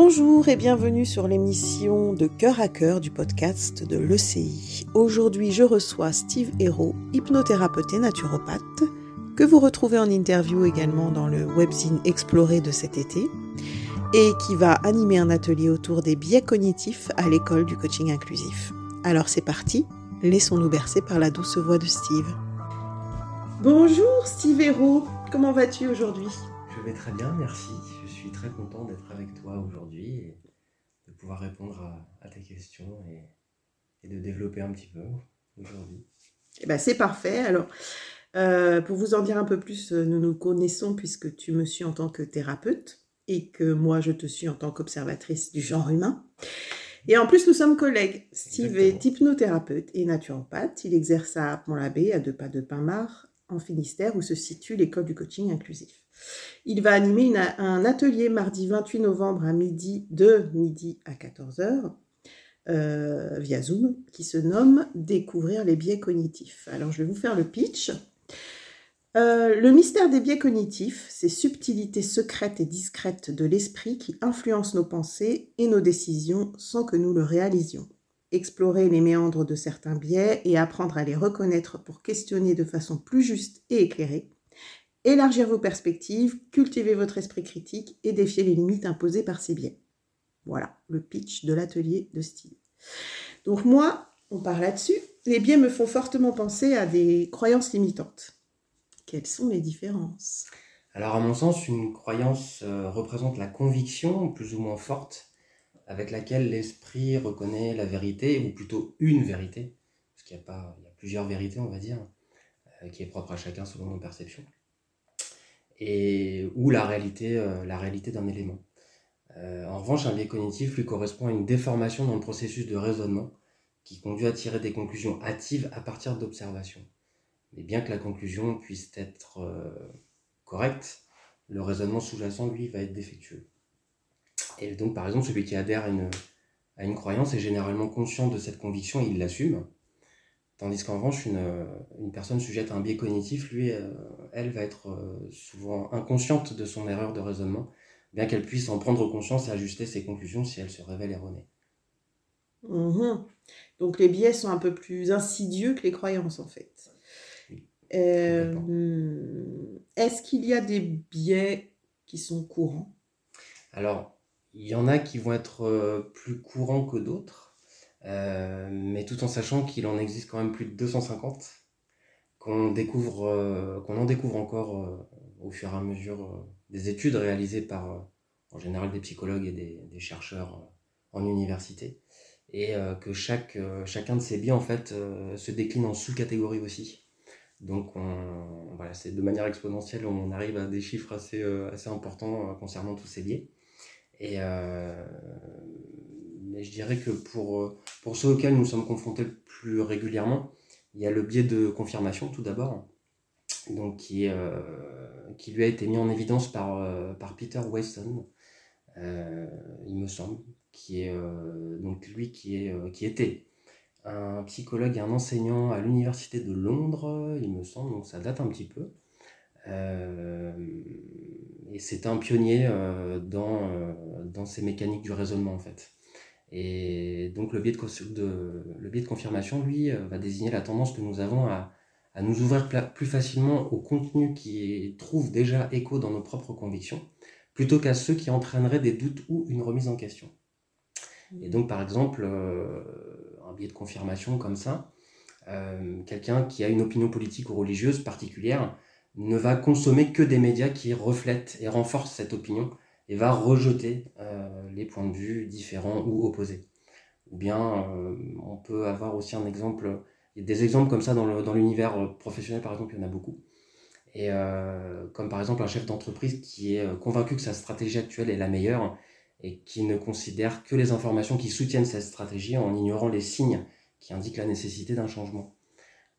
Bonjour et bienvenue sur l'émission de Cœur à Cœur du podcast de l'ECI. Aujourd'hui, je reçois Steve Hérault, hypnothérapeute et naturopathe, que vous retrouvez en interview également dans le webzine Explorer de cet été, et qui va animer un atelier autour des biais cognitifs à l'école du coaching inclusif. Alors c'est parti, laissons-nous bercer par la douce voix de Steve. Bonjour Steve Hérault, comment vas-tu aujourd'hui? Je vais très bien, merci. Suis très content d'être avec toi aujourd'hui et de pouvoir répondre à, tes questions et, de développer un petit peu aujourd'hui. Eh ben, c'est parfait. Alors, euh, pour vous en dire un peu plus, euh, nous nous connaissons puisque tu me suis en tant que thérapeute et que moi je te suis en tant qu'observatrice du genre humain. Et en plus, nous sommes collègues. Steve est hypnothérapeute et naturopathe. Il exerce à Pont-l'Abbé, à deux pas de Pinmar, en Finistère, où se situe l'école du coaching inclusif. Il va animer un atelier mardi 28 novembre à midi, de midi à 14h, euh, via Zoom, qui se nomme Découvrir les biais cognitifs. Alors, je vais vous faire le pitch. Euh, le mystère des biais cognitifs, ces subtilités secrètes et discrètes de l'esprit qui influencent nos pensées et nos décisions sans que nous le réalisions explorer les méandres de certains biais et apprendre à les reconnaître pour questionner de façon plus juste et éclairée, élargir vos perspectives, cultiver votre esprit critique et défier les limites imposées par ces biais. Voilà le pitch de l'atelier de style. Donc moi, on parle là-dessus. Les biais me font fortement penser à des croyances limitantes. Quelles sont les différences? Alors à mon sens, une croyance euh, représente la conviction plus ou moins forte avec laquelle l'esprit reconnaît la vérité, ou plutôt une vérité, parce qu'il y a, pas, y a plusieurs vérités, on va dire, euh, qui est propre à chacun selon nos perceptions, et, ou la réalité, euh, la réalité d'un élément. Euh, en revanche, un biais cognitif lui correspond à une déformation dans le processus de raisonnement qui conduit à tirer des conclusions hâtives à partir d'observations. Mais bien que la conclusion puisse être correcte, le raisonnement sous-jacent, lui, va être défectueux. Et donc, par exemple, celui qui adhère à une, à une croyance est généralement conscient de cette conviction et il l'assume. Tandis qu'en revanche, une, une, personne sujette à un biais cognitif, lui, euh, elle va être euh, souvent inconsciente de son erreur de raisonnement, bien qu'elle puisse en prendre conscience et ajuster ses conclusions si elle se révèle erronée. Mhm. Donc les biais sont un peu plus insidieux que les croyances, en fait. Euh, est-ce qu'il y a des biais qui sont courants? Alors, il y en a qui vont être euh, plus courants que d'autres, euh, mais tout en sachant qu'il en existe quand même plus de 250, qu'on découvre, euh, qu'on en découvre encore au fur et à mesure des études réalisées par en général des psychologues et des, chercheurs en université, et que chaque, chacun de ces biais en fait se décline en sous-catégories aussi. Donc voilà, c'est de manière exponentielle, on arrive à des chiffres assez, assez importants concernant tous ces biais. Et euh, mais je dirais que pour, euh, pour ceux auxquels nous sommes confrontés plus régulièrement, il y a le biais de confirmation tout d'abord, donc qui, euh, qui lui a été mis en évidence par, par Peter Weston, il me semble, qui est donc lui qui, est, qui était un psychologue et un enseignant à l'université de Londres, il me semble, donc ça date un petit peu. Euh, et c'est un pionnier euh, dans, euh, dans ces mécaniques du raisonnement en fait. Et donc le biais de, confirmation, lui, va désigner la tendance que nous avons à, à nous ouvrir plus facilement aux contenus qui trouvent déjà écho dans nos propres convictions, plutôt qu'à ceux qui entraîneraient des doutes ou une remise en question. Et donc par exemple, un biais de confirmation comme ça, quelqu'un qui a une opinion politique ou religieuse particulière ne va consommer que des médias qui reflètent et renforcent cette opinion et va rejeter euh, les points de vue différents ou opposés. Ou bien euh, on peut avoir aussi un exemple, il y a des exemples comme ça dans l'univers professionnel par exemple, il y en a beaucoup. Et euh, comme par exemple un chef d'entreprise qui est convaincu que sa stratégie actuelle est la meilleure et qui ne considère que les informations qui soutiennent cette stratégie en ignorant les signes qui indiquent la nécessité d'un changement.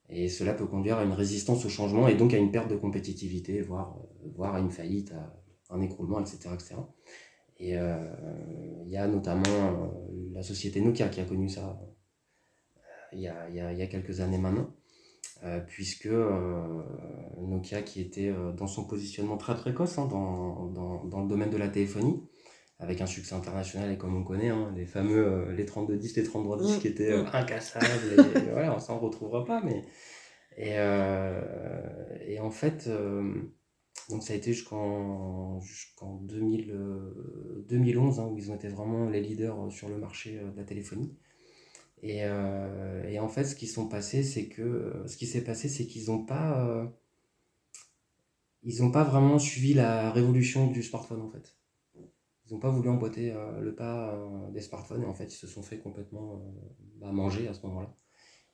Et cela peut conduire à une résistance au changement et donc à une perte de compétitivité, voire, euh, voire à une faillite, un écroulement, etc. etc. Et euh, il y a notamment euh, la société Nokia qui a connu ça il y, a, y a, y a quelques années maintenant, puisque Nokia, qui était dans son positionnement très précoce hein, dans, dans, dans, le domaine de la téléphonie, avec un succès international et comme on connaît, hein, les fameux euh, les 32-10, les 33-10 Mm. qui étaient euh, Mm. incassables, et, voilà, on s'en retrouvera pas, mais. Et, euh, et en fait, euh, donc ça a été jusqu'en jusqu'en 2000, euh, 2011 hein, où ils ont été vraiment les leaders euh, sur le marché euh, de la téléphonie. Et, et en fait, ce qui sont passés, c'est que ce qui s'est passé, c'est qu'ils n'ont pas, ils ont pas vraiment suivi la révolution du smartphone en fait. Ils n'ont pas voulu emboîter le pas des smartphones et en fait, ils se sont fait complètement bah, manger à ce moment-là.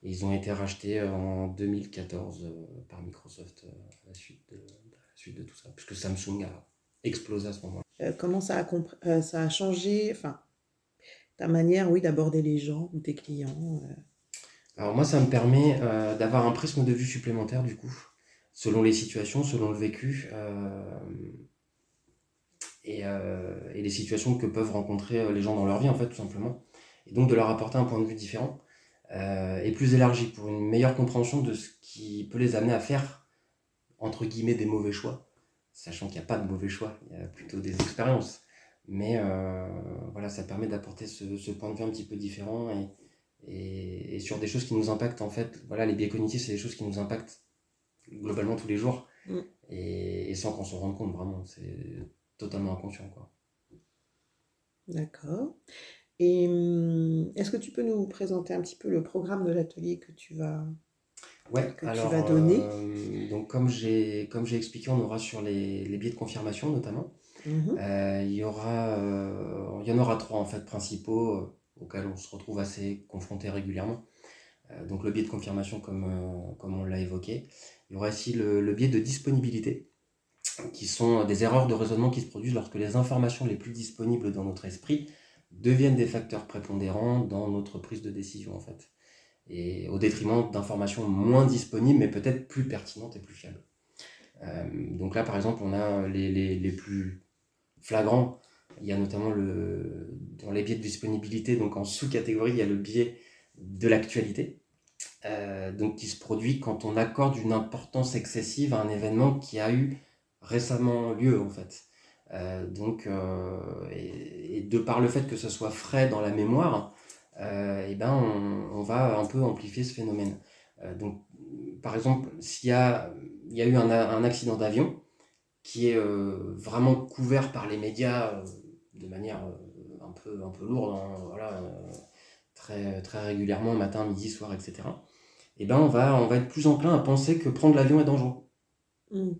Et ils ont été rachetés en 2014 euh, par Microsoft à la suite de, suite de tout ça, puisque Samsung a explosé à ce moment-là. Euh, comment ça a, euh, ça a changé, enfin, ta manière, oui, d'aborder les gens ou tes clients euh, Alors moi, ça me permet euh, d'avoir un prisme de vue supplémentaire du coup, selon les situations, selon le vécu et, et les situations que peuvent rencontrer les gens dans leur vie en fait tout simplement. Et donc de leur apporter un point de vue différent et plus élargi pour une meilleure compréhension de ce qui peut les amener à faire entre guillemets des mauvais choix, sachant qu'il n'y a pas de mauvais choix, il y a plutôt des expériences. Mais euh, voilà, ça permet d'apporter ce, ce point de vue un petit peu différent et, et, et sur des choses qui nous impactent en fait. Voilà, les biais cognitifs, c'est des choses qui nous impactent globalement tous les jours Mm. et, et sans qu'on s'en rende compte vraiment. C'est totalement inconscient quoi. D'accord. Et hum, est-ce que tu peux nous présenter un petit peu le programme de l'atelier que tu vas... Ouais, que tu alors vas donner. euh, donc comme j'ai comme j'ai expliqué, on aura sur les, les biais de confirmation notamment. Mhm. Euh, il y aura euh, il y en aura trois en fait principaux euh, auxquels on se retrouve assez confronté régulièrement. Donc le biais de confirmation comme comme on l'a évoqué. Il y aura aussi le, le biais de disponibilité qui sont des erreurs de raisonnement qui se produisent lorsque les informations les plus disponibles dans notre esprit deviennent des facteurs prépondérants dans notre prise de décision en fait. Et au détriment d'informations moins disponibles mais peut-être plus pertinentes et plus fiables. Euh, donc là par exemple on a les, les, les plus flagrants. Il y a notamment le, dans les biais de disponibilité, donc en sous-catégorie, il y a le biais de l'actualité, euh, donc qui se produit quand on accorde une importance excessive à un événement qui a eu récemment lieu en fait. Euh, donc, et de par le fait que ce soit frais dans la mémoire, euh, et ben on, on va un peu amplifier ce phénomène. Euh, donc, par exemple, s'il y a, il y a eu un, accident d'avion qui est euh, vraiment couvert par les médias de manière un peu, un peu lourde, hein, voilà, très, très régulièrement, matin, midi, soir, etc. Et ben on va, on va être plus enclin à penser que prendre l'avion est dangereux. Mhm.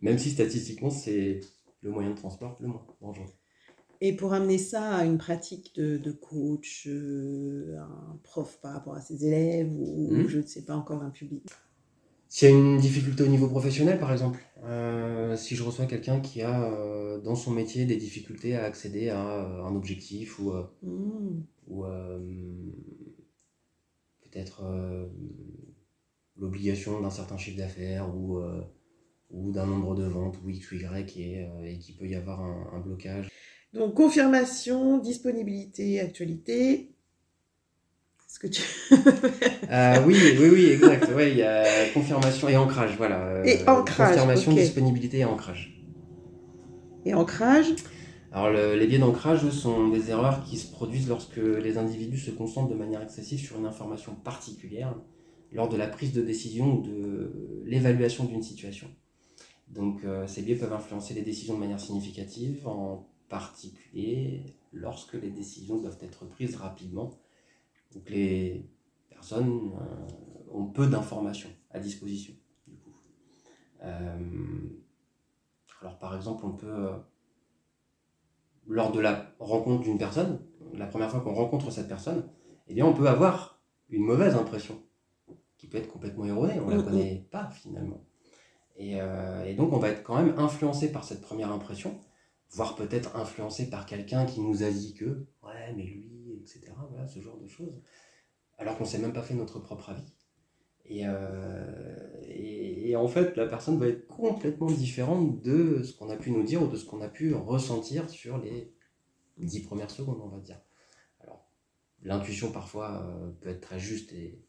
Même si statistiquement, c'est le moyen de transport le moins dangereux. Et pour amener ça à une pratique de, de coach, euh, un prof par rapport à ses élèves ou Mhm. je ne sais pas encore un public? S'il y a une difficulté au niveau professionnel, par exemple, euh, si je reçois quelqu'un qui a euh, dans son métier des difficultés à accéder à un objectif ou, ou euh, peut-être l'obligation d'un certain chiffre d'affaires ou, ou d'un nombre de ventes ou X ou Y et, et qu'il peut y avoir un, un blocage. Donc confirmation, disponibilité, actualité. Est-ce que tu... Euh, oui, oui, oui, exact. Il y a confirmation et ancrage, voilà. Euh, Et ancrage, Confirmation, disponibilité et ancrage. Et ancrage Alors, le- les biais d'ancrage eux, sont des erreurs qui se produisent lorsque les individus se concentrent de manière excessive sur une information particulière lors de la prise de décision ou de l'évaluation d'une situation. Donc, euh, ces biais peuvent influencer les décisions de manière significative, en particulier lorsque les décisions doivent être prises rapidement. Donc, les personnes euh, ont peu d'informations à disposition. Du coup. Euh, alors, par exemple, on peut euh, lors de la rencontre d'une personne, la première fois qu'on rencontre cette personne, eh bien on peut avoir une mauvaise impression, qui peut être complètement erronée, on ne la connaît pas finalement. Et, et donc on va être quand même influencé par cette première impression, voire peut-être influencé par quelqu'un qui nous a dit que, ouais mais lui, etc., voilà, ce genre de choses, alors qu'on ne s'est même pas fait notre propre avis. Et, euh, et, et en fait, la personne va être complètement différente de ce qu'on a pu nous dire ou de ce qu'on a pu ressentir sur les dix premières secondes, on va dire. Alors, l'intuition parfois euh, peut être très juste et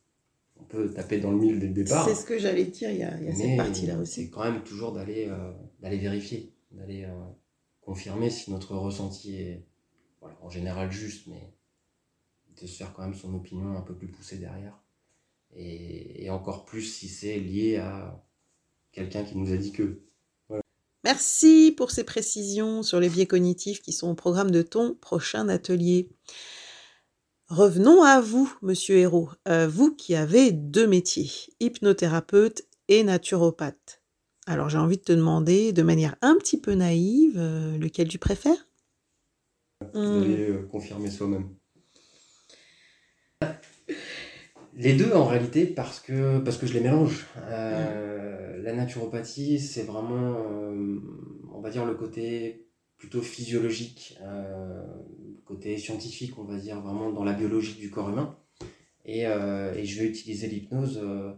on peut taper dans le mille dès le départ. C'est ce que j'allais dire, il y a, il y a cette partie-là C'est aussi. quand même toujours d'aller euh, vérifier, d'aller confirmer si notre ressenti est, en général juste, mais de se faire quand même son opinion un peu plus poussée derrière. Et, encore plus si c'est lié à quelqu'un qui nous a dit que. Merci pour ces précisions sur les biais cognitifs qui sont au programme de ton prochain atelier. Revenons à vous, monsieur Hérault, vous qui avez deux métiers, hypnothérapeute et naturopathe. Alors j'ai envie de te demander de manière un petit peu naïve, euh, lequel tu préfères? Vous allez hmm. euh, confirmer soi-même. Les deux en réalité parce que, parce que je les mélange. Hmm. La naturopathie, c'est vraiment, on va dire, le côté plutôt physiologique, côté scientifique, on va dire, vraiment dans la biologie du corps humain. Et, euh, et je vais utiliser l'hypnose euh,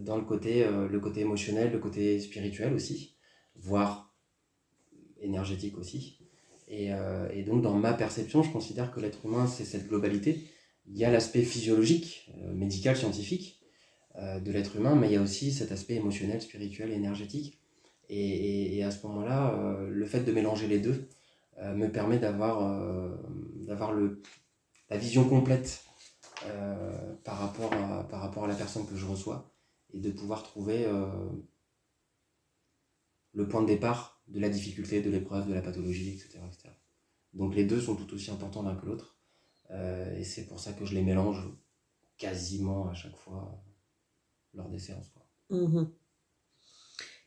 dans le côté, euh, le côté émotionnel, le côté spirituel aussi, voire énergétique aussi. Et, et, donc, dans ma perception, je considère que l'être humain, c'est cette globalité. Il y a l'aspect physiologique, médical, scientifique de l'être humain, mais il y a aussi cet aspect émotionnel, spirituel, énergétique. Et, et à ce moment-là, le fait de mélanger les deux, euh, me permet d'avoir euh, d'avoir la vision complète euh, par, rapport par rapport à la personne que je reçois et de pouvoir trouver le point de départ de la difficulté, de l'épreuve, de la pathologie, etc., Donc les deux sont tout aussi importants l'un que l'autre. et c'est pour ça que je les mélange quasiment à chaque fois lors des séances. Mmh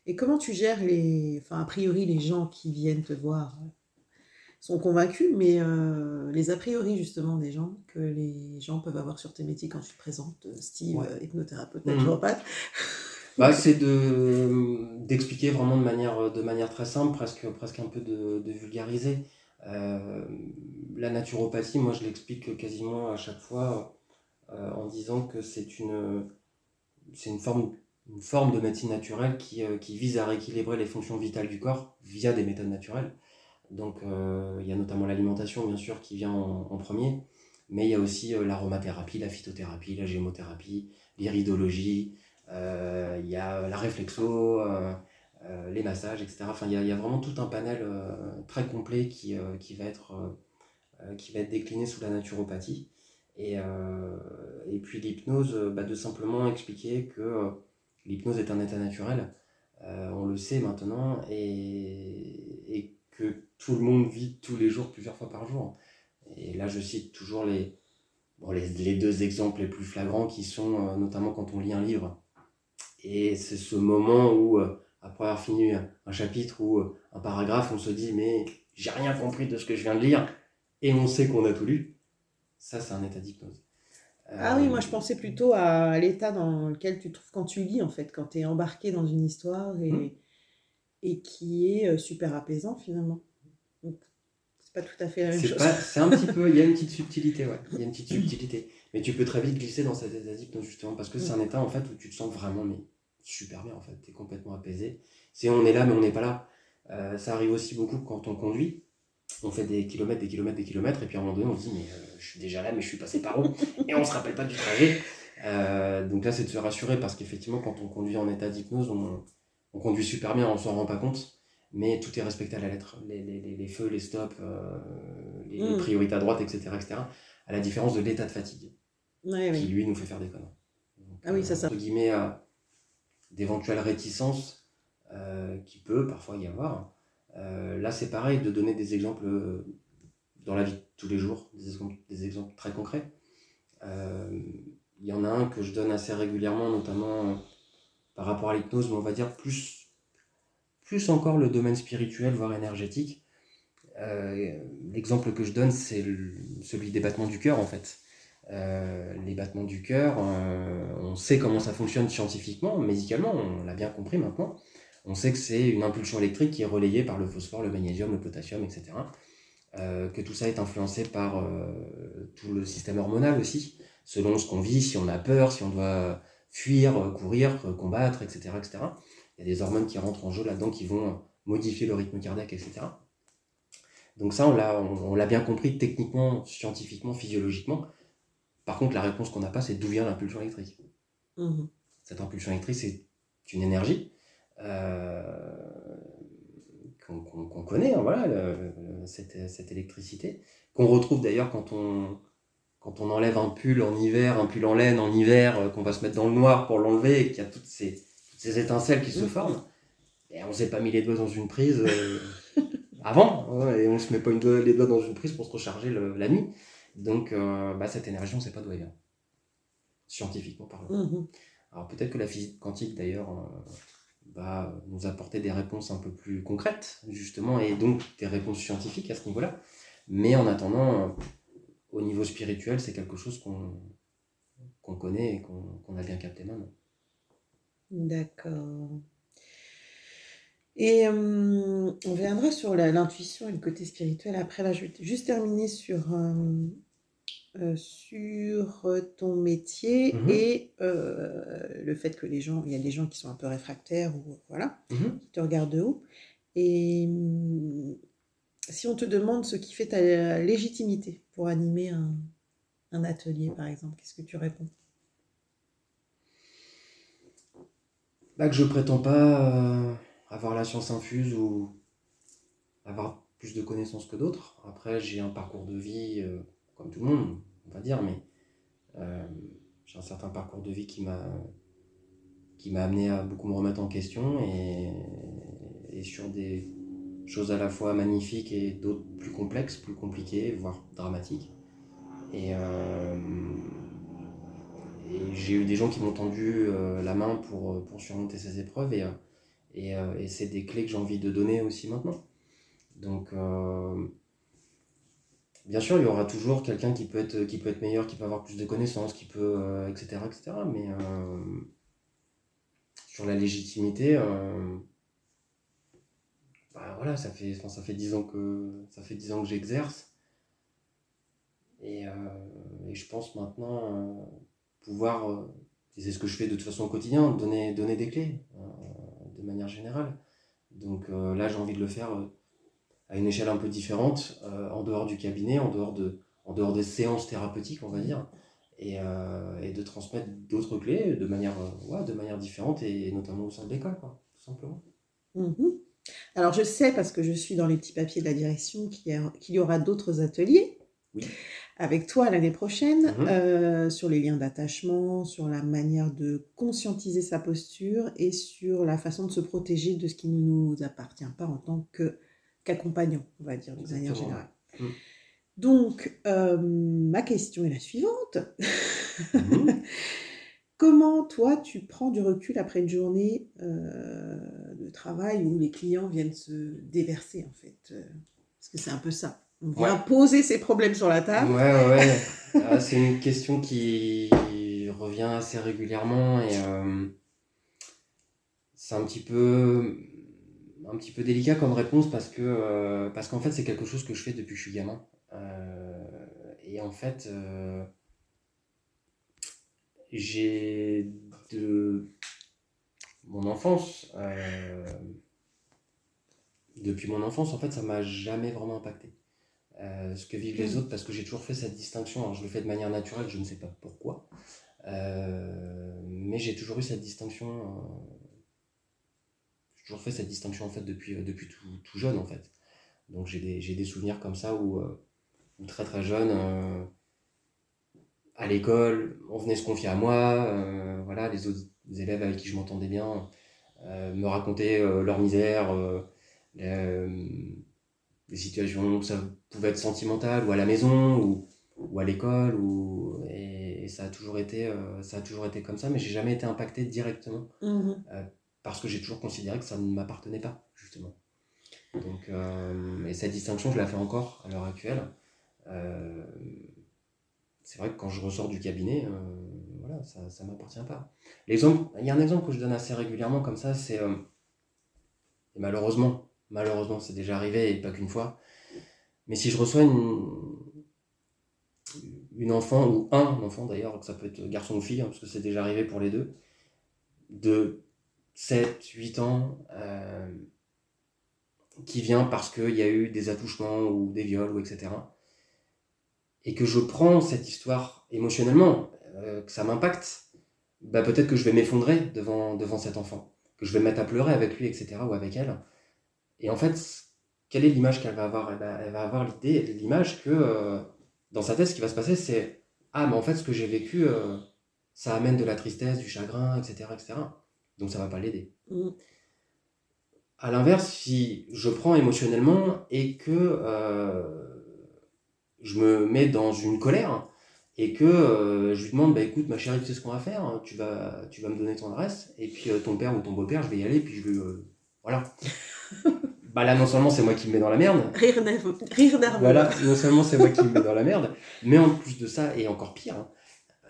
et comment tu gères les, enfin a priori les gens qui viennent te voir sont convaincus, mais euh, les a priori justement des gens que les gens peuvent avoir sur tes métiers quand tu te présentes, euh, Steve, euh, hypnothérapeute, mhm. naturopathe. Bah, c'est de, d'expliquer vraiment de manière, de manière très simple, presque, presque un peu de, de vulgariser. la naturopathie, moi je l'explique quasiment à chaque fois en disant que c'est une, c'est une, forme, une forme de médecine naturelle qui, qui vise à rééquilibrer les fonctions vitales du corps via des méthodes naturelles. Donc euh, il y a notamment l'alimentation bien sûr qui vient en, premier, mais il y a aussi euh, l'aromathérapie, la phytothérapie, la gémothérapie, l'iridologie, euh, il y a la réflexo, les massages, etc. Enfin il y, a, vraiment tout un panel très complet qui, qui, va être, qui va être décliné sous la naturopathie. Et, et puis l'hypnose, bah, de simplement expliquer que l'hypnose est un état naturel. on le sait maintenant et, et que tout le monde vit tous les jours, plusieurs fois par jour. Et là, je cite toujours les, les, deux exemples les plus flagrants qui sont euh, notamment quand on lit un livre. Et c'est ce moment où, euh, après avoir fini un chapitre ou euh, un paragraphe, on se dit mais j'ai rien compris de ce que je viens de lire et on sait qu'on a tout lu. Ça, c'est un état d'hypnose. Ah oui, moi je pensais plutôt à l'état dans lequel tu te trouves quand tu lis, en fait, quand tu es embarqué dans une histoire et, hum. et qui est super apaisant finalement c'est pas tout à fait la même chose. C'est un petit peu, il y a une petite subtilité, ouais. Il y a une petite subtilité. Mais tu peux très vite glisser dans cet état d'hypnose, justement, parce que c'est un état, en fait, où tu te sens vraiment, mais super bien, en fait. Tu es complètement apaisé. C'est on est là, mais on n'est pas là. Euh, ça arrive aussi beaucoup quand on conduit. On fait des kilomètres, des kilomètres, des kilomètres, et puis à un moment donné, on se dit, mais euh, je suis déjà là, mais je suis passé par où? Et on se rappelle pas du trajet. Euh, donc là, c'est de se rassurer, parce qu'effectivement, quand on conduit en état d'hypnose, on, on conduit super bien, on s'en rend pas compte mais tout est respecté à la lettre. Les, les, les feux, les stops, euh, les, mm. priorités à droite, etc., etc. À la différence de l'état de fatigue, qui lui nous fait faire des conneries. ah oui, ça, ça. Entre guillemets, d'éventuelles réticences euh, qui peut parfois y avoir. Euh, là, c'est pareil de donner des exemples dans la vie de tous les jours, des exemples, des exemples très concrets. Il y en a un que je donne assez régulièrement, notamment par rapport à l'hypnose, mais on va dire plus plus encore le domaine spirituel, voire énergétique. Euh, l'exemple que je donne, c'est celui des battements du cœur, en fait. Euh, les battements du cœur, euh, on sait comment ça fonctionne scientifiquement, médicalement, on l'a bien compris maintenant. On sait que c'est une impulsion électrique qui est relayée par le phosphore, le magnésium, le potassium, etc. que tout ça est influencé par tout le système hormonal aussi, selon ce qu'on vit, si on a peur, si on doit fuir, courir, combattre, etc. etc y a des hormones qui rentrent en jeu là-dedans qui vont modifier le rythme cardiaque, etc. Donc ça, on l'a, on, l'a bien compris techniquement, scientifiquement, physiologiquement. Par contre, la réponse qu'on n'a pas, c'est d'où vient l'impulsion électrique. Mmh. Cette impulsion électrique, c'est une énergie euh, qu'on, connaît, hein, voilà, cette, cette électricité, qu'on retrouve d'ailleurs quand on, quand on enlève un pull en hiver, un pull en laine en hiver, qu'on va se mettre dans le noir pour l'enlever, et qu'il y a toutes ces, ces étincelles qui se forment. Et on s'est pas mis les doigts dans une prise avant, et on se met pas une les doigts dans une prise pour se recharger la nuit. Donc, bah, cette énergie, on ne sait pas d'où elle vient, scientifiquement parlant. Mmh Alors peut-être que la physique quantique, d'ailleurs, va nous apporter des réponses un peu plus concrètes, justement, et donc des réponses scientifiques à ce niveau-là. Mais en attendant, au niveau spirituel, c'est quelque chose qu'on connaît et qu'on a bien capté maintenant. D'accord. Et on viendra sur l'intuition et le côté spirituel. Après, là, je vais juste terminer sur, euh, sur ton métier mmh et le fait que les gens, il y a des gens qui sont un peu réfractaires ou voilà, mmh qui te regardent de haut. Et si on te demande ce qui fait ta légitimité pour animer un, un atelier, par exemple, qu'est-ce que tu réponds? Bah, Que je prétends pas avoir la science infuse ou avoir plus de connaissances que d'autres. Après, j'ai un parcours de vie comme tout le monde, on va dire, mais euh, j'ai un certain parcours de vie qui m'a qui m'a amené à beaucoup me remettre en question et, sur des choses à la fois magnifiques et d'autres plus complexes, plus compliquées, voire dramatiques. Euh, j'ai eu des gens qui m'ont tendu euh, la main pour, pour surmonter ces épreuves et, et, et c'est des clés que j'ai envie de donner aussi maintenant. Donc Bien sûr, il y aura toujours quelqu'un qui peut être qui peut être meilleur, qui peut avoir plus de connaissances, qui peut etc euh, etc. Mais euh, sur la légitimité, euh, bah, voilà, ça fait ça fait dix ans que ça fait ans que j'exerce et, je pense maintenant pouvoir c'est ce que je fais de toute façon au quotidien, donner donner des clés de manière générale. Donc là, j'ai envie de le faire à une échelle un peu différente, euh, en dehors du cabinet, en dehors, de, en dehors des séances thérapeutiques, on va dire, et, euh, et de transmettre d'autres clés de manière, euh, ouais, de manière différente, et, notamment au sein de l'école, tout simplement. Mhm. Alors je sais, parce que je suis dans les petits papiers de la direction, qu'il y, y, aura d'autres ateliers. Oui. Avec toi l'année prochaine, mhm. sur les liens d'attachement, sur la manière de conscientiser sa posture et sur la façon de se protéger de ce qui ne nous appartient pas en tant que qu'accompagnant, on va dire, de manière générale. Mm. Donc, euh, ma question est la suivante. Mm-hmm. Comment, toi, tu prends du recul après une journée euh, de travail où les clients viennent se déverser, en fait euh, Parce que c'est un peu ça? On vient poser ses problèmes sur la table. Ouais, ouais. Ah, c'est une question qui revient assez régulièrement et c'est un petit peu un petit peu délicat comme réponse parce que euh, parce qu'en fait c'est quelque chose que je fais depuis que je suis gamin euh, et en fait euh, j'ai de mon enfance depuis mon enfance en fait ça m'a jamais vraiment impacté ce que vivent les mmh. autres parce que j'ai toujours fait cette distinction alors je le fais de manière naturelle je ne sais pas pourquoi mais j'ai toujours eu cette distinction toujours fait cette distinction en fait depuis, euh, depuis tout, tout jeune en fait. Donc j'ai des, des, souvenirs comme ça où, euh, où très très jeune, euh, à l'école, on venait se confier à moi, voilà, les autres élèves avec qui je m'entendais bien me racontaient leur misère, les, situations, ça pouvait être sentimental ou à la maison ou, ou à l'école ou et, ça a toujours été ça a toujours été comme ça mais j'ai jamais été impacté directement mmh parce que j'ai toujours considéré que ça ne m'appartenait pas, justement. Donc, euh, et cette distinction, je la fais encore à l'heure actuelle. Euh, c'est vrai que quand je ressors du cabinet, euh, voilà, ça ne m'appartient pas. L'exemple, il y a un exemple que je donne assez régulièrement comme ça, c'est malheureusement, malheureusement, c'est déjà arrivé et pas qu'une fois. Mais si je reçois une, enfant ou un enfant d'ailleurs, que ça peut être garçon ou fille, hein, parce que c'est déjà arrivé pour les deux, de 7, 8 ans, euh, qui vient parce qu'il y a eu des attouchements ou des viols ou etc. Et que je prends cette histoire émotionnellement, euh, que ça m'impacte, bah peut-être que je vais m'effondrer devant, devant cet enfant, que je vais me mettre à pleurer avec lui, etc. ou avec elle. Et en fait, quelle est l'image qu'elle va avoir? Elle va, elle va avoir l'idée, l'image que euh, dans sa tête, ce qui va se passer, c'est Ah, mais en fait, ce que j'ai vécu, euh, ça amène de la tristesse, du chagrin, etc. etc. Donc ça va pas l'aider. Mm. À l'inverse, si je prends émotionnellement et que euh, je me mets dans une colère et que je lui demande, bah écoute ma chérie, tu sais ce qu'on va faire, hein, tu vas, tu vas me donner ton adresse et puis ton père ou ton beau-père, je vais y aller, puis je vais, voilà. bah là, non seulement c'est moi qui me mets dans la merde, Rire nerveux. Rire nerveux. voilà, non seulement c'est moi qui me mets dans la merde, mais en plus de ça, et encore pire, hein,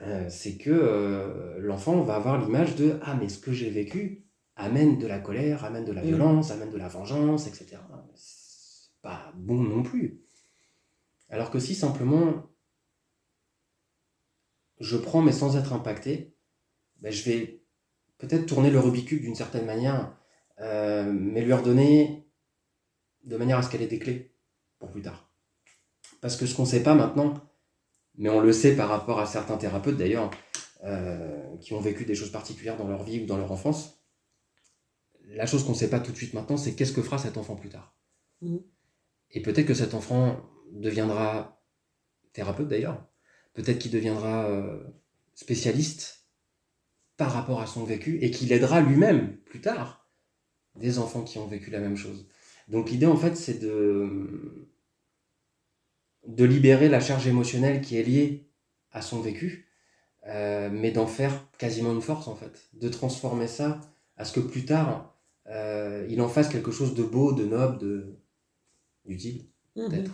euh, c'est que euh, l'enfant va avoir l'image de Ah, mais ce que j'ai vécu amène de la colère, amène de la Mm. violence, amène de la vengeance, etc. C'est pas bon non plus. Alors que si simplement je prends mais sans être impacté, ben, je vais peut-être tourner le Rubik's Cube d'une certaine manière, euh, mais lui redonner de manière à ce qu'elle ait des clés pour plus tard. Parce que ce qu'on ne sait pas maintenant, mais on le sait par rapport à certains thérapeutes d'ailleurs, euh, qui ont vécu des choses particulières dans leur vie ou dans leur enfance, la chose qu'on ne sait pas tout de suite maintenant, c'est qu'est-ce que fera cet enfant plus tard. Mhm. Et peut-être que cet enfant deviendra thérapeute d'ailleurs, peut-être qu'il deviendra euh, spécialiste par rapport à son vécu et qu'il aidera lui-même plus tard des enfants qui ont vécu la même chose. Donc l'idée en fait c'est de, de libérer la charge émotionnelle qui est liée à son vécu, euh, mais d'en faire quasiment une force en fait, de transformer ça à ce que plus tard euh, il en fasse quelque chose de beau, de noble, de d'utile Mhm. peut-être.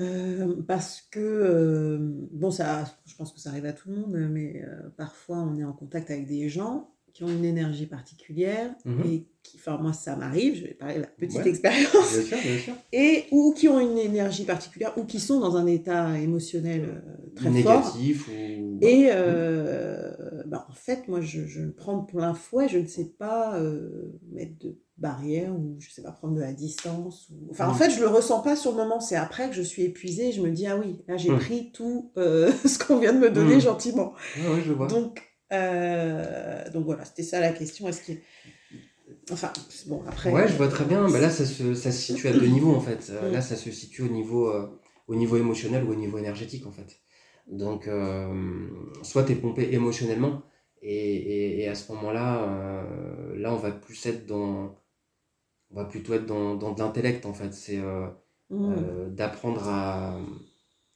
Euh, parce que, euh, bon, ça, je pense que ça arrive à tout le monde, mais euh, parfois on est en contact avec des gens qui ont une énergie particulière Mhm. et qui, enfin, moi ça m'arrive, je vais parler de la petite Ouais. expérience, Bien sûr, bien sûr. et ou qui ont une énergie particulière ou qui sont dans un état émotionnel euh, très fort. Ou Et euh, bah, en fait, moi, je, je prends plein fouet. Je ne sais pas euh, mettre de barrière ou je sais pas prendre de la distance. Ou... Enfin, en Mm. fait, je le ressens pas sur le moment. C'est après que je suis épuisée. Je me dis ah oui, là j'ai pris tout euh, ce qu'on vient de me donner gentiment. Ouais, ouais, je vois. Donc, euh, donc voilà, c'était ça la question. Est-ce qu'il Enfin, bon, après. Ouais, je vois très bien. Bah là, ça se, ça se situe à deux niveaux en fait. Euh, Mm. Là, ça se situe au niveau, euh, au niveau émotionnel ou au niveau énergétique en fait. Donc, euh, soit tu es pompé émotionnellement et, et, et à ce moment-là, là, on va plus être dans. On va plutôt être dans, dans de l'intellect en fait. C'est Mm. d'apprendre à,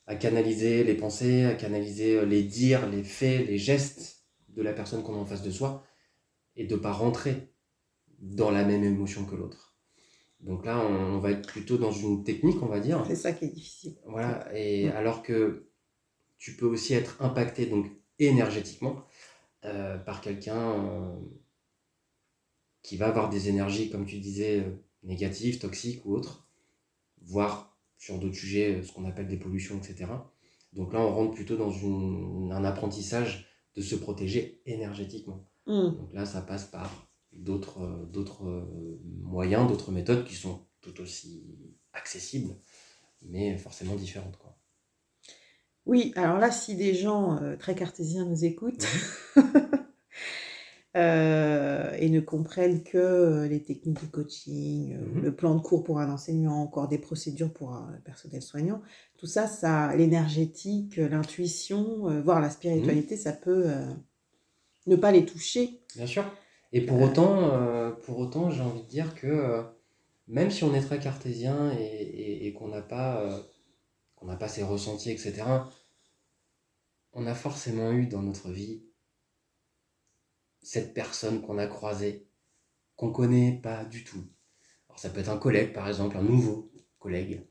à canaliser les pensées, à canaliser les dires, les faits, les gestes de la personne qu'on a en face de soi et de pas rentrer dans la même émotion que l'autre. Donc là, on, on va être plutôt dans une technique, on va dire. C'est ça qui est difficile. Voilà, et Mm. alors que tu peux aussi être impacté donc énergétiquement euh, par quelqu'un euh, qui va avoir des énergies, comme tu disais, euh, négatives, toxiques ou autres, voire sur d'autres sujets, ce qu'on appelle des pollutions, etc. Donc là, on rentre plutôt dans une- un apprentissage de se protéger énergétiquement. Mm. Donc là, ça passe par d'autres euh, d'autres euh, moyens, d'autres méthodes qui sont tout aussi accessibles, mais forcément différentes. Quoi. Oui, alors là, si des gens euh, très cartésiens nous écoutent euh, et ne comprennent que euh, les techniques du coaching, euh, Mhm. le plan de cours pour un enseignant, encore des procédures pour un personnel soignant, tout ça, ça l'énergétique, l'intuition, euh, voire la spiritualité, ça peut ne pas les toucher. Bien sûr. Et pour autant, pour autant, j'ai envie de dire que même si on est très cartésien et, et- et qu'on n'a pas, qu'on n'a pas ces ressentis, etc., on a forcément eu dans notre vie cette personne qu'on a croisée, qu'on connaît pas du tout. Alors ça peut être un collègue, par exemple, un nouveau collègue,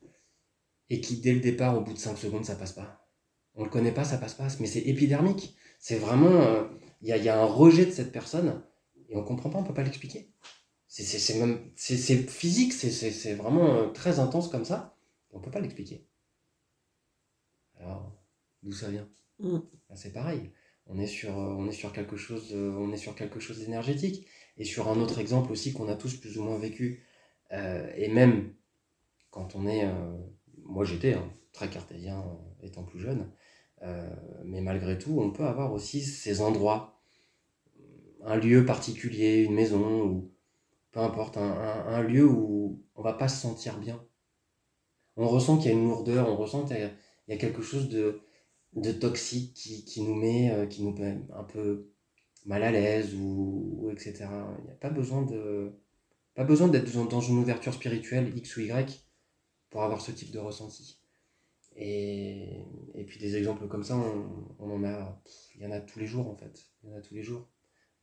et qui dès le départ, au bout de 5 secondes, ça passe pas. On le connaît pas, ça passe pas, mais c'est épidermique. C'est vraiment, euh, il y, a, il y a un rejet de cette personne et on comprend pas, on peut pas l'expliquer. C'est- même, physique, c'est- vraiment euh, très intense comme ça. On peut pas l'expliquer. Alors, d'où ça vient? Mm. Ben, C'est pareil. On est sur, euh, euh, on est sur quelque chose d'énergétique. Et sur un autre exemple aussi qu'on a tous plus ou moins vécu, euh, et même quand on est, moi j'étais hein, très cartésien étant plus jeune, mais malgré tout, on peut avoir aussi ces endroits, un lieu particulier, une maison, ou peu importe, un, lieu où on va pas se sentir bien. On ressent qu'il y a une lourdeur, on ressent qu'il y, a quelque chose de, de toxique qui, nous met, euh, qui nous met un peu mal à l'aise ou, etc. Il n'y a pas besoin de pas besoin d'être dans une ouverture spirituelle X ou Y pour avoir ce type de ressenti. Et, et puis des exemples comme ça, on, en a, il y en a tous les jours en fait. Il y en a tous les jours.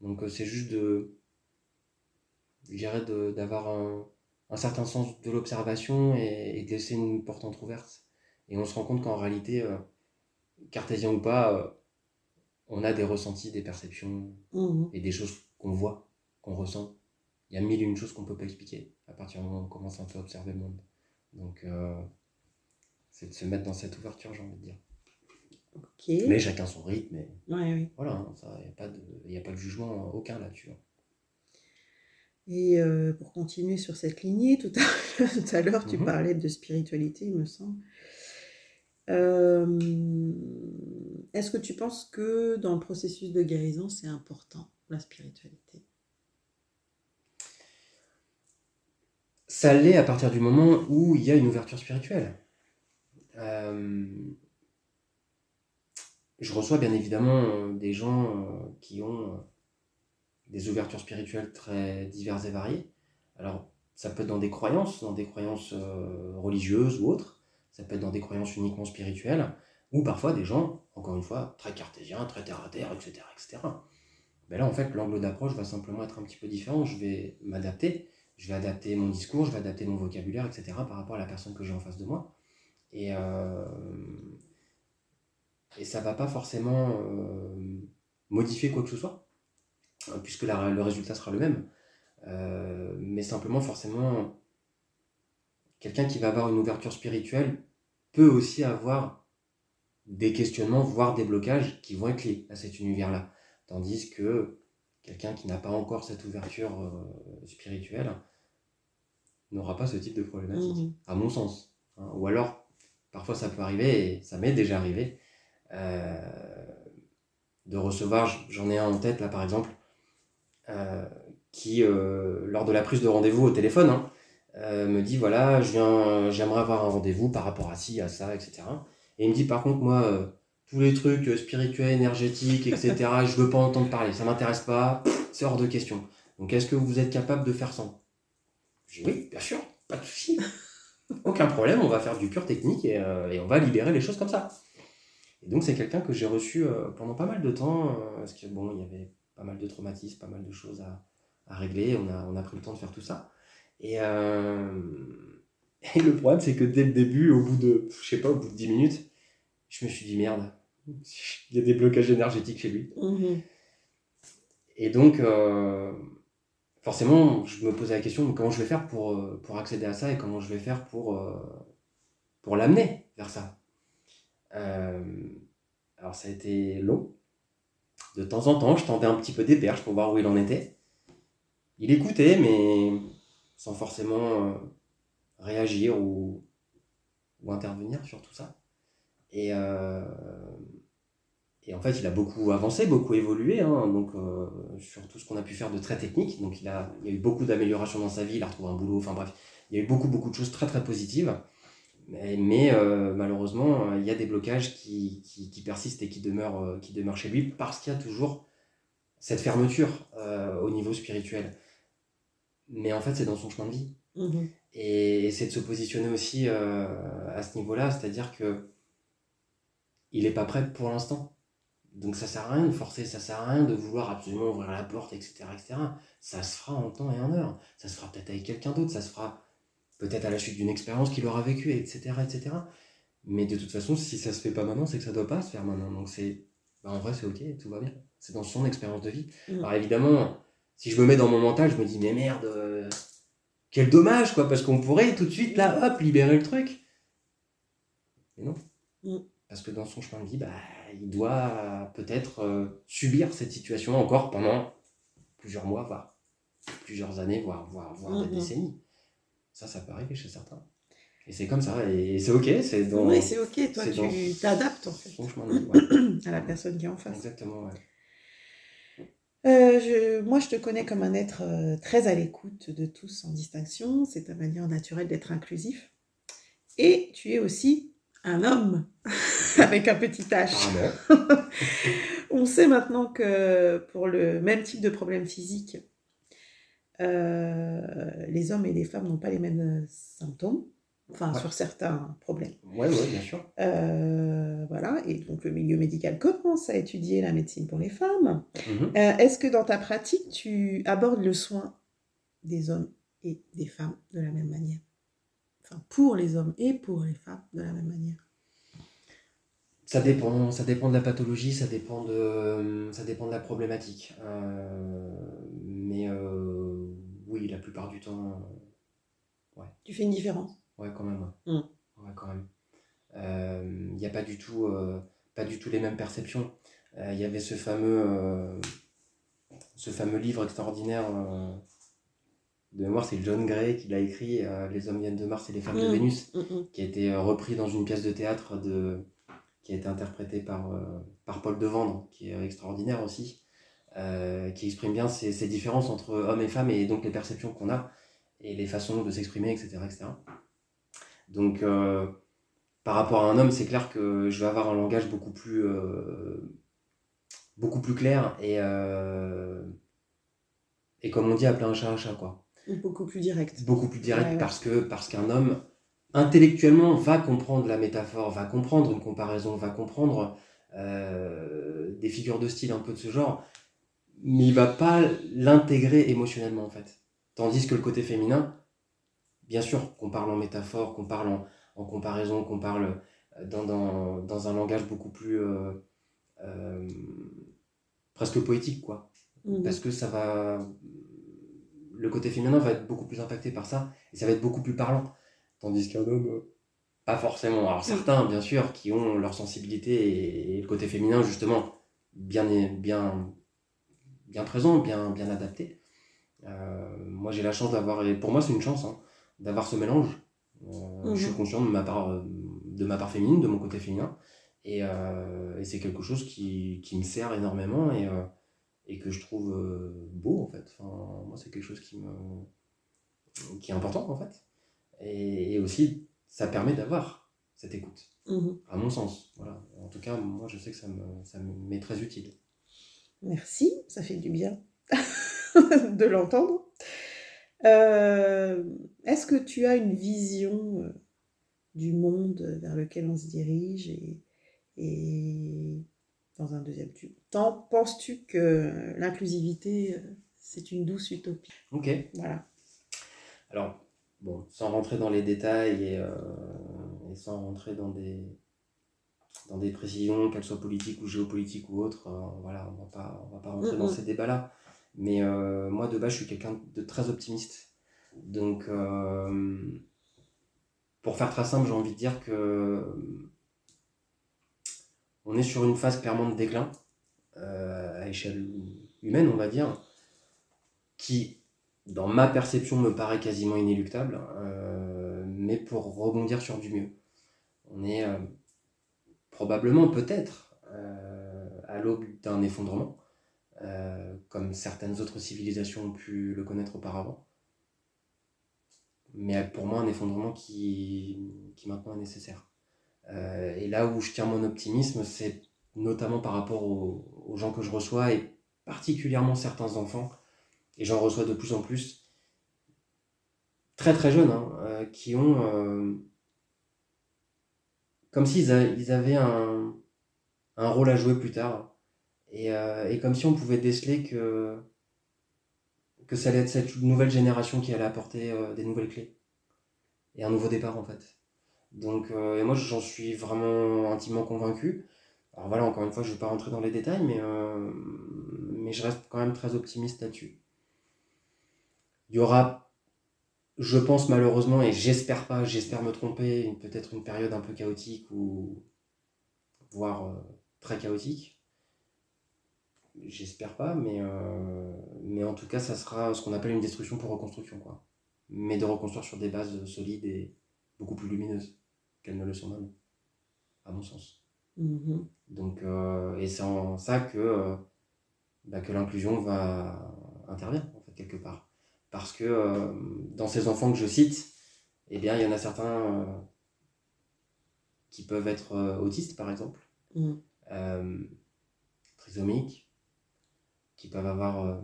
Donc euh, c'est juste de, je dirais d'avoir un, un, certain sens de l'observation et, et, de laisser une porte entrouverte. Et on se rend compte qu'en réalité, euh, cartésien ou pas, euh, on a des ressentis, des perceptions mmh et des choses qu'on voit, qu'on ressent. Il y a mille et une choses qu'on ne peut pas expliquer à partir du moment où on commence un peu à observer le monde. Donc, c'est de se mettre dans cette ouverture, j'ai envie de dire. Mais chacun son rythme. Et... oui. Voilà, il n'y a, pas de, a pas de jugement aucun là-dessus. Hein. Et euh, pour continuer sur cette lignée, tout à, tout à l'heure, tu mhm. parlais de spiritualité, il me semble. Euh, est-ce que tu penses que dans le processus de guérison, c'est important, la spiritualité? Ça l'est à partir du moment où il y a une ouverture spirituelle. Euh, je reçois bien évidemment euh, des gens qui ont des ouvertures spirituelles très diverses et variées. Alors, ça peut être dans des croyances, dans des croyances religieuses ou autres, ça peut être dans des croyances uniquement spirituelles, ou parfois des gens, encore une fois, très cartésiens, très terre à terre, etc. etc. Mais là, en fait, l'angle d'approche va simplement être un petit peu différent. Je vais m'adapter, je vais adapter mon discours, je vais adapter mon vocabulaire, etc. par rapport à la personne que j'ai en face de moi. Et, euh, ça va pas forcément euh, modifier quoi que ce soit, puisque le résultat sera le même. Euh, mais simplement, forcément, quelqu'un qui va avoir une ouverture spirituelle peut aussi avoir des questionnements, voire des blocages qui vont être liés à cet univers-là. Tandis que quelqu'un qui n'a pas encore cette ouverture spirituelle n'aura pas ce type de problématique, mmh. à mon sens. Hein. Ou alors, Parfois, ça peut arriver, et ça m'est déjà arrivé, euh, de recevoir, j'en ai un en tête là par exemple, euh, qui, euh, lors de la prise de rendez-vous au téléphone, hein, me dit voilà, j'aimerais avoir un rendez-vous par rapport à ci, à ça, etc. Et il me dit par contre, moi, tous les trucs spirituels, énergétiques, etc., je veux pas entendre parler, ça m'intéresse pas, c'est hors de question. Donc est-ce que vous êtes capable de faire ça Je dis oui, bien sûr, pas de souci. Aucun problème, on va faire du pur technique euh, et, on va libérer les choses comme ça. Et donc c'est quelqu'un que j'ai reçu euh, pendant pas mal de temps, euh, parce que bon, il y avait pas mal de traumatismes, pas mal de choses à, régler, on a, on a pris le temps de faire tout ça. Et, le problème c'est que dès le début, au bout de, je sais pas, au bout de 10 minutes, je me suis dit merde, il y a des blocages énergétiques chez lui. Mmh et donc, forcément, je me posais la question comment je vais faire pour, euh, pour accéder à ça et comment je vais faire pour, euh, pour l'amener vers ça? Euh, alors, ça a été long. De temps en temps, je tendais un petit peu des perches pour voir où il en était. Il écoutait, mais sans forcément réagir ou, intervenir sur tout ça. Et, et en fait, il a beaucoup avancé, beaucoup évolué, hein, donc euh, sur tout ce qu'on a pu faire de très technique. Donc il a, y a eu beaucoup d'améliorations dans sa vie, il a retrouvé un boulot, enfin bref, il y a eu beaucoup, beaucoup de choses très, très positives. Mais, euh, malheureusement, il y a des blocages qui, qui, qui persistent et qui demeurent, euh, qui demeurent chez lui parce qu'il y a toujours cette fermeture au niveau spirituel. Mais en fait, c'est dans son chemin de vie. Mmh et, et c'est de se positionner aussi à ce niveau-là, c'est-à-dire que il n'est pas prêt pour l'instant donc ça sert à rien de forcer, ça sert à rien de vouloir absolument ouvrir la porte, etc. etc. Ça se fera en temps et en heure. Ça se fera peut-être avec quelqu'un d'autre, ça se fera peut-être à la suite d'une expérience qu'il aura vécue, etc., etc. Mais de toute façon, si ça se fait pas maintenant, c'est que ça doit pas se faire maintenant. Donc c'est, bah, en vrai, c'est ok, tout va bien. C'est dans son expérience de vie. Mm. Alors évidemment, si je me mets dans mon mental, je me dis mais merde, euh, quel dommage quoi, parce qu'on pourrait tout de suite là, hop, libérer le truc. Mais non. Mm. Parce que dans son chemin de vie, bah, il doit peut-être euh, subir cette situation encore pendant plusieurs mois, voire plusieurs années, voire, voire, voire des décennies. Ça, ça peut arriver chez certains. Et c'est comme ça, et c'est ok. C'est dans, oui, c'est ok, toi tu t'adaptes en fait de vie, à la personne qui est en face. Exactement, ouais. Euh, je- moi, je te connais comme un être euh, très à l'écoute de tous sans distinction. C'est ta manière naturelle d'être inclusif. Et tu es aussi un homme avec un petit H. Apparemment. On sait maintenant que pour le même type de problème physique, euh, les hommes et les femmes n'ont pas les mêmes symptômes, enfin Ouais. sur certains problèmes. Ouais, ouais, bien sûr. Euh, voilà, et donc le milieu médical commence à étudier la médecine pour les femmes. Mhm. Euh, Est-ce que dans ta pratique, tu abordes le soin des hommes et des femmes de la même manière? Enfin, pour les hommes et pour les femmes de la même manière? Ça dépend, ça dépend de la pathologie, ça dépend de, ça dépend de la problématique. Euh, mais oui, la plupart du temps, Tu fais une différence? Ouais, quand même. ouais. Mm. Ouais, quand même. Il n'y a pas du tout, euh, pas du tout les mêmes perceptions. Euh, Il y avait ce fameux, euh, ce fameux livre extraordinaire euh, de mémoire, c'est John Gray qui l'a écrit, euh, Les hommes viennent de Mars et les femmes de Mm. Vénus. Mm, qui a été euh, repris dans une pièce de théâtre de, qui a été interprétée par, euh, par Paul Devendre, qui est extraordinaire aussi, euh, qui exprime bien ces, ces différences entre hommes et femmes et donc les perceptions qu'on a et les façons de s'exprimer, etc., etc. Donc, euh, par rapport à un homme, c'est clair que je vais avoir un langage beaucoup plus, euh, beaucoup plus clair et, euh, et comme on dit, appeler un chat un chat, quoi Beaucoup plus direct. beaucoup plus direct Ouais, ouais. parce que parce qu'un homme intellectuellement va comprendre la métaphore, va comprendre une comparaison, va comprendre des figures de style un peu de ce genre, mais il va pas l'intégrer émotionnellement en fait. Tandis que le côté féminin, bien sûr qu'on parle en métaphore, qu'on parle en, en comparaison, qu'on parle euh, dans, dans, dans un langage beaucoup plus euh, euh, presque poétique quoi. Mhm. parce que ça va le côté féminin va être beaucoup plus impacté par ça et ça va être beaucoup plus parlant. Tandis qu'un homme pas forcément. Alors certains bien sûr qui ont leur sensibilité et, et le côté féminin justement bien bien bien présent bien bien adapté. Euh, moi j'ai la chance d'avoir et pour moi c'est une chance hein, d'avoir ce mélange Euh, je suis Mhm. conscient de ma part euh, de ma part féminine de mon côté féminin et, euh, et c'est quelque chose qui, qui me sert énormément et et que je trouve beau en fait. Enfin, moi, c'est quelque chose qui me qui est important en fait. Et, et aussi, ça permet d'avoir cette écoute, Mhm. à mon sens. Voilà. En tout cas, moi, je sais que ça me ça m'est très utile. Merci, ça fait du bien de l'entendre. Euh, Est-ce que tu as une vision euh, du monde vers lequel on se dirige et, et dans un deuxième temps, penses-tu que l'inclusivité, euh, c'est une douce utopie? Ok. Voilà. Alors, bon, sans rentrer dans les détails et, euh, et sans rentrer dans des, dans des précisions, qu'elles soient politiques ou géopolitiques ou autres, euh, voilà, on on va pas rentrer dans Mhm. ces débats-là. Mais euh, moi, de base, je suis quelqu'un de très optimiste. Donc, euh, pour faire très simple, j'ai envie de dire que on est sur une phase clairement de déclin euh, à échelle humaine, on va dire, qui dans ma perception, me paraît quasiment inéluctable, euh, mais pour rebondir sur du mieux. On est euh, probablement, peut-être, euh, à l'aube d'un effondrement, euh, comme certaines autres civilisations ont pu le connaître auparavant. Mais pour moi, un effondrement qui, qui maintenant est nécessaire. Euh, et là où je tiens mon optimisme, c'est notamment par rapport aux, gens que je reçois, et particulièrement certains enfants, et j'en reçois de plus en plus, très très jeunes, hein, euh, qui ont, comme s'ils avaient un, un rôle à jouer plus tard, et, euh, et comme si on pouvait déceler que, que ça allait être cette nouvelle génération qui allait apporter euh, des nouvelles clés, et un nouveau départ en fait. Donc, euh, et moi j'en suis vraiment intimement convaincu. Alors voilà, encore une fois, je ne vais pas rentrer dans les détails, mais, mais je reste quand même très optimiste là-dessus. Il y aura, je pense malheureusement, et j'espère pas, j'espère me tromper, peut-être une période un peu chaotique ou voire très chaotique. J'espère pas, mais, euh, mais en tout cas, ça sera ce qu'on appelle une destruction pour reconstruction, quoi. Mais de reconstruire sur des bases solides et beaucoup plus lumineuses qu'elles ne le sont maintenant, à mon sens. Mhm. Donc, euh, et c'est en ça que, euh, bah, que l'inclusion va intervenir, en fait, quelque part. Parce que euh, dans ces enfants que je cite, eh bien, il y en a certains qui peuvent être autistes, par exemple, Mm. trisomiques, qui peuvent avoir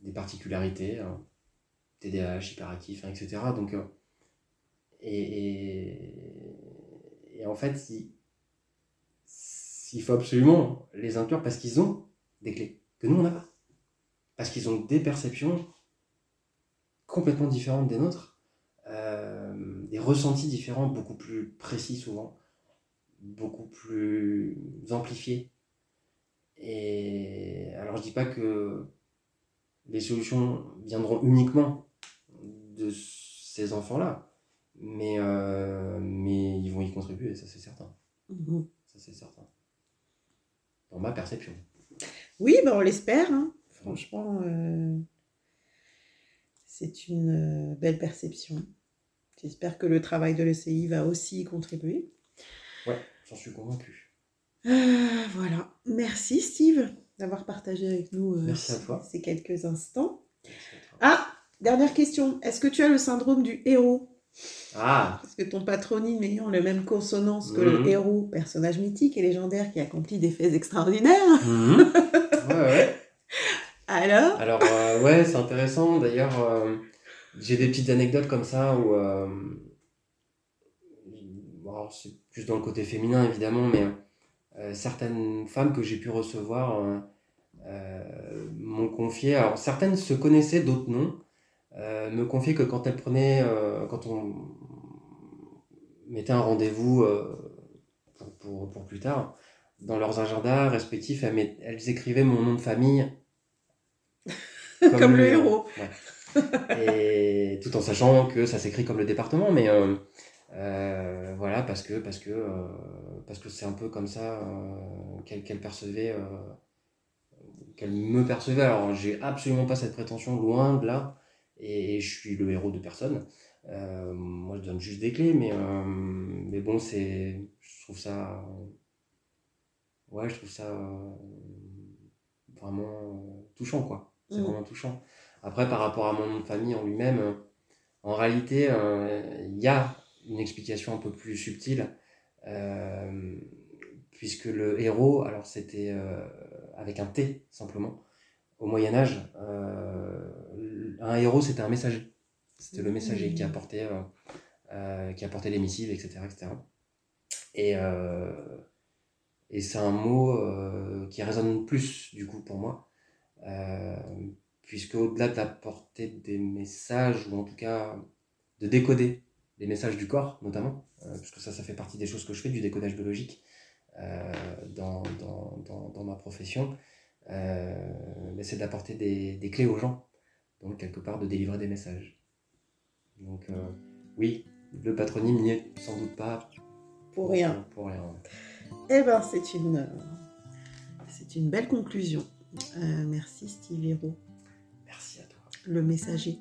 des particularités, hein, TDAH, hyperactif, hein, etc. Donc, euh, et, en fait, il, il faut absolument les inclure parce qu'ils ont des clés que nous, on n'a pas. Parce qu'ils ont des perceptions complètement différentes des nôtres, euh, des ressentis différents, beaucoup plus précis souvent, beaucoup plus amplifiés. Et alors je dis pas que les solutions viendront uniquement de ces enfants-là, mais, euh, mais ils vont y contribuer, ça c'est certain. Mhm. Ça c'est certain. Dans ma perception. Oui, ben on l'espère. hein. Franchement, euh, c'est une euh, belle perception. J'espère que le travail de l'ECI va aussi y contribuer. Ouais, j'en suis convaincu. Euh, voilà. Merci Steve d'avoir partagé avec nous euh, Merci à toi. ces quelques instants. Ah, dernière question. Est-ce que tu as le syndrome du héros? Ah, Parce que ton patronyme ayant le même consonance que Mhm. le héros, personnage mythique et légendaire qui accomplit des faits extraordinaires. mhm. ouais, ouais. Alors? Alors, euh, ouais, c'est intéressant. D'ailleurs, euh, j'ai des petites anecdotes comme ça où. euh, bon, c'est plus dans le côté féminin, évidemment, mais euh, certaines femmes que j'ai pu recevoir euh, euh, m'ont confié. Alors, certaines se connaissaient, d'autres non. me confiaient que quand elles prenaient. quand on mettait un rendez-vous pour, pour, pour plus tard, dans leurs agendas respectifs, elles, met- elles écrivaient mon nom de famille. Comme le héros. Ouais. Et tout en sachant que ça s'écrit comme le département, mais euh, euh, voilà, parce que parce que euh, parce que c'est un peu comme ça euh, qu'elle percevait, qu'elle me percevait. Alors j'ai absolument pas cette prétention, loin de là, et, je suis le héros de personne. Moi, je donne juste des clés, mais mais bon, c'est, je trouve ça, ouais, je trouve ça vraiment touchant, quoi. C'est Mm. vraiment touchant. Après, par rapport à mon famille en lui-même, en réalité, il y a une explication un peu plus subtile, euh, puisque le héros, alors c'était euh, avec un T simplement, au Moyen Âge, euh, un héros c'était un messager. C'était le messager qui apportait, qui apportait les missives, etc. etc. Et, et c'est un mot qui résonne plus du coup pour moi. Puisque au-delà d'apporter des messages, ou en tout cas de décoder les messages du corps notamment, euh, parce que ça, ça fait partie des choses que je fais, du décodage biologique euh, dans, dans, dans, dans ma profession, euh, mais c'est d'apporter des, des clés aux gens, donc quelque part de délivrer des messages. Donc oui, le patronyme n'y est sans doute pas Pour rien. Pour rien. Eh ben, c'est une, c'est une belle conclusion. Euh, merci Steve Hérault, Merci à toi. le messager.